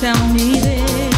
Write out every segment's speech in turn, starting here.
tell me this.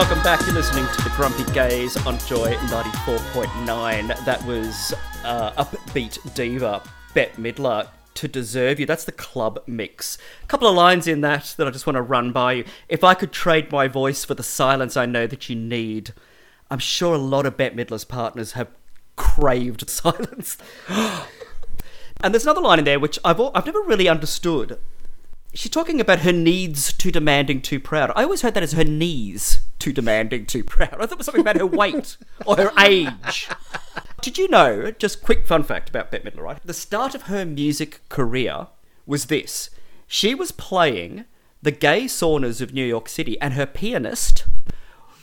Welcome back. You're listening to the Grumpy Gays on Joy 94.9. That was uh, Upbeat Diva, Bette Midler, To Deserve You. That's the club mix. A couple of lines in that that I just want to run by you. If I could trade my voice for the silence I know that you need, I'm sure a lot of Bette Midler's partners have craved silence. and there's another line in there which I've, I've never really understood. She's talking about her needs too demanding, too proud. I always heard that as her knees too demanding, too proud. I thought it was something about her weight or her age. Did you know, just quick fun fact about Bette Midler, right? The start of her music career was this. She was playing the gay saunas of New York City, and her pianist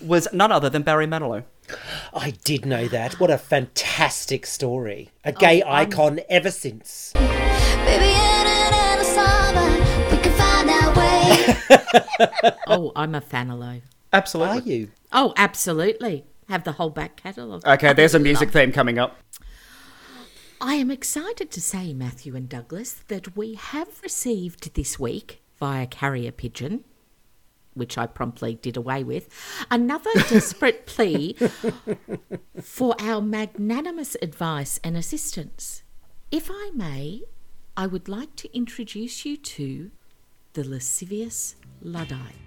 was none other than Barry Manilow. I did know that. What a fantastic story. A oh, gay icon ever since. Baby, Oh, I'm a Fanilow. Absolutely. Are you? Oh, absolutely. Have the whole back catalogue. Okay, there's a music theme coming up. I am excited to say, Matthew and Douglas, that we have received this week via carrier pigeon, which I promptly did away with, another desperate plea for our magnanimous advice and assistance. If I may, I would like to introduce you to the lascivious Luddite.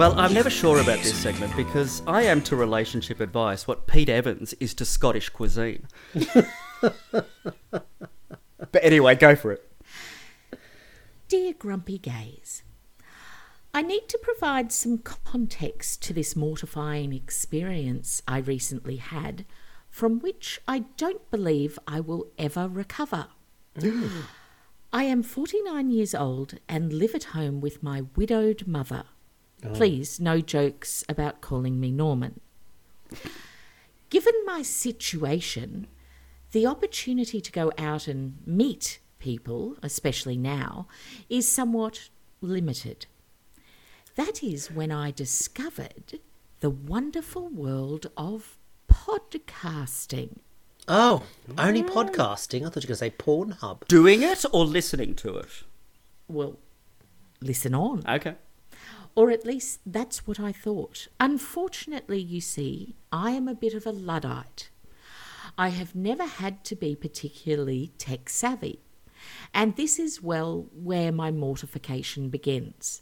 Well, I'm never sure about this segment because I am to relationship advice what Pete Evans is to Scottish cuisine. but anyway, go for it. Dear Grumpy Gays, I need to provide some context to this mortifying experience I recently had, from which I don't believe I will ever recover. I am 49 years old and live at home with my widowed mother. Oh. Please, no jokes about calling me Norman. Given my situation, the opportunity to go out and meet people, especially now, is somewhat limited. That is when I discovered the wonderful world of podcasting. Oh, only podcasting? I thought you were going to say Pornhub. Doing it or listening to it? Well, listen on. Okay. Or at least that's what I thought. Unfortunately, you see, I am a bit of a Luddite. I have never had to be particularly tech savvy. And this is, well, where my mortification begins.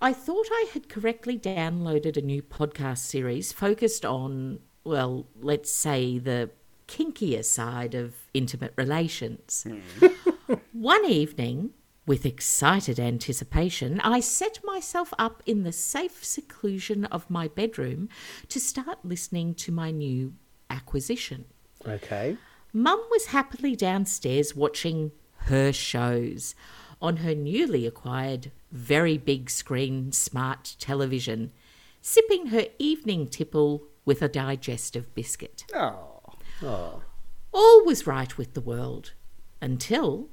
I thought I had correctly downloaded a new podcast series focused on, well, let's say the kinkier side of intimate relations. Hmm. One evening, with excited anticipation, I set myself up in the safe seclusion of my bedroom to start listening to my new acquisition. Okay. Mum was happily downstairs watching her shows on her newly acquired very big screen smart television, sipping her evening tipple with a digestive biscuit. Oh. All was right with the world until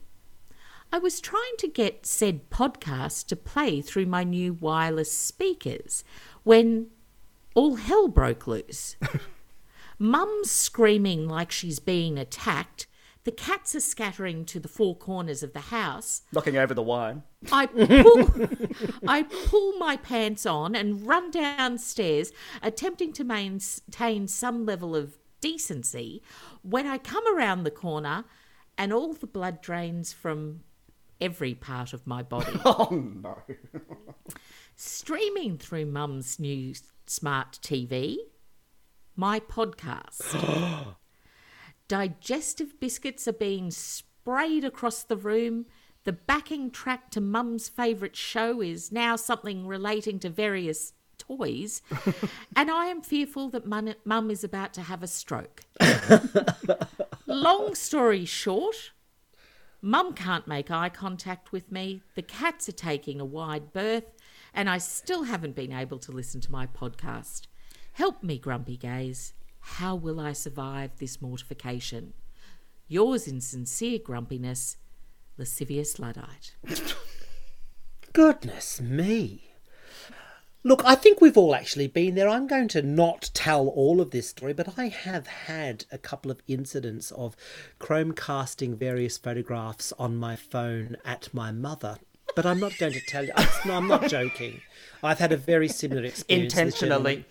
I was trying to get said podcast to play through my new wireless speakers when all hell broke loose. Mum's screaming like she's being attacked. The cats are scattering to the four corners of the house. Knocking over the wine. I pull, I pull my pants on and run downstairs, attempting to maintain some level of decency. When I come around the corner, and all the blood drains from every part of my body. Oh no. Streaming through Mum's new smart TV, my podcast. Digestive biscuits are being sprayed across the room. The backing track to Mum's favourite show is now something relating to various toys. and I am fearful that Mum Mum is about to have a stroke. Long story short, Mum can't make eye contact with me. The cats are taking a wide berth, and I still haven't been able to listen to my podcast. Help me, Grumpy Gays. How will I survive this mortification? Yours in sincere grumpiness, Lascivious Luddite. Goodness me. Look, I think we've all actually been there. I'm going to not tell all of this story, but I have had a couple of incidents of Chromecasting various photographs on my phone at my mother. But I'm not going to tell you. No, I'm not joking. I've had a very similar experience. Intentionally.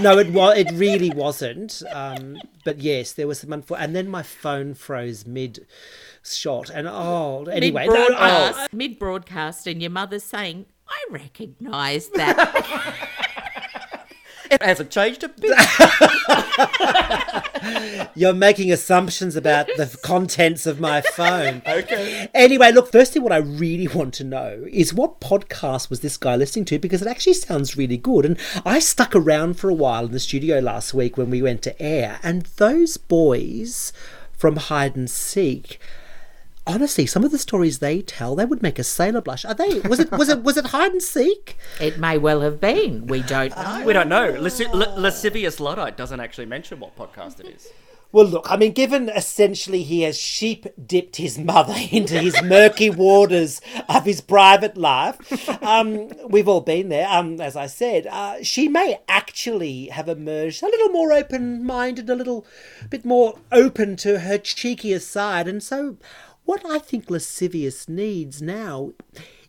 No, it was. It really wasn't. Um, but yes, there was some unfor- And then my phone froze mid shot, and oh, anyway, mid oh, broadcast, mid broadcast, and your mother's saying, "I recognise that." It hasn't changed a bit. You're making assumptions about the contents of my phone. okay. Anyway, look, firstly, what I really want to know is what podcast was this guy listening to? Because it actually sounds really good. And I stuck around for a while in the studio last week when we went to air, and those boys from Hide and Seek. Honestly, some of the stories they tell, they would make a sailor blush. Are they? Was it? Was it? Was it hide and seek? it may well have been. We don't know. We don't know. Lasci- L- Lascivious Luddite doesn't actually mention what podcast it is. Well, look, I mean, given essentially he has sheep dipped his mother into his murky waters of his private life, um, we've all been there. Um, as I said, uh, she may actually have emerged a little more open minded, a little bit more open to her cheekier side. And so, what I think Lascivious needs now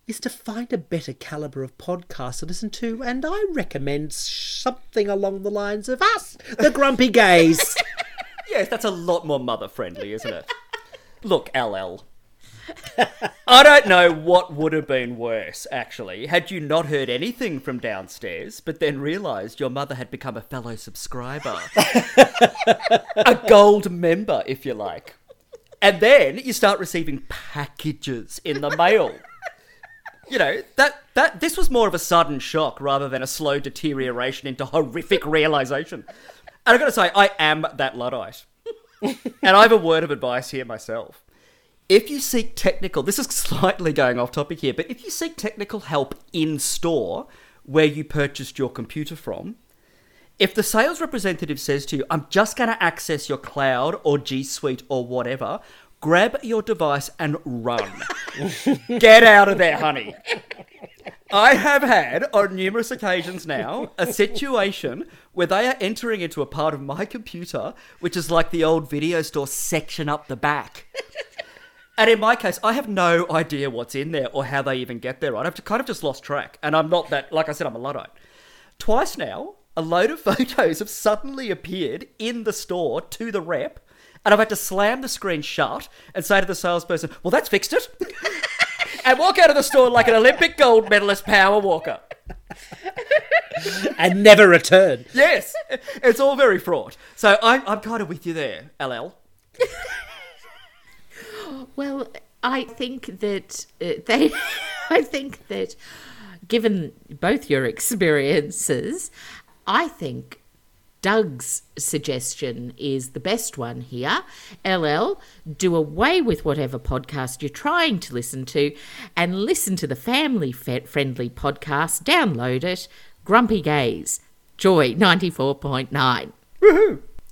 is to find a better caliber of podcast to listen to, and I recommend something along the lines of us, the Grumpy Gays. Yes, that's a lot more mother friendly, isn't it? Look, LL. I don't know what would have been worse, actually, had you not heard anything from downstairs, but then realised your mother had become a fellow subscriber. a gold member, if you like. And then you start receiving packages in the mail. You know, that, that this was more of a sudden shock rather than a slow deterioration into horrific realization. And I've got to say, I am that Luddite. and I have a word of advice here myself. If you seek technical, this is slightly going off topic here, but if you seek technical help in store where you purchased your computer from, if the sales representative says to you, I'm just going to access your cloud or G Suite or whatever, grab your device and run. Get out of there, honey. I have had on numerous occasions now a situation where they are entering into a part of my computer which is like the old video store section up the back. And in my case, I have no idea what's in there or how they even get there. Right? I've kind of just lost track, and I'm not that. Like I said, I'm a luddite. Twice now, a load of photos have suddenly appeared in the store to the rep, and I've had to slam the screen shut and say to the salesperson, "Well, that's fixed it," and walk out of the store like an Olympic gold medalist power walker. and never return. Yes, it's all very fraught. So I'm, I'm kind of with you there, LL. Well, I think that uh, they, I think that given both your experiences, I think Doug's suggestion is the best one here. LL, do away with whatever podcast you're trying to listen to and listen to the family friendly podcast. Download it. Grumpy Gays. Joy 94.9. Woohoo!